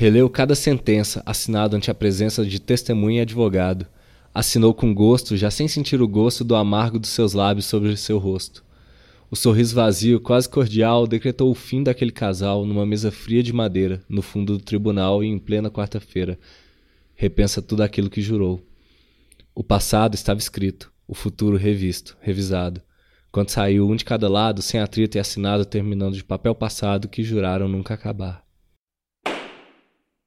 Releu cada sentença, assinado ante a presença de testemunha e advogado. Assinou com gosto, já sem sentir o gosto do amargo dos seus lábios sobre seu rosto. O sorriso vazio, quase cordial, decretou o fim daquele casal numa mesa fria de madeira, no fundo do tribunal e em plena quarta-feira. Repensa tudo aquilo que jurou. O passado estava escrito, o futuro revisto, revisado. Quando saiu um de cada lado, sem atrito e assinado, terminando de papel passado que juraram nunca acabar.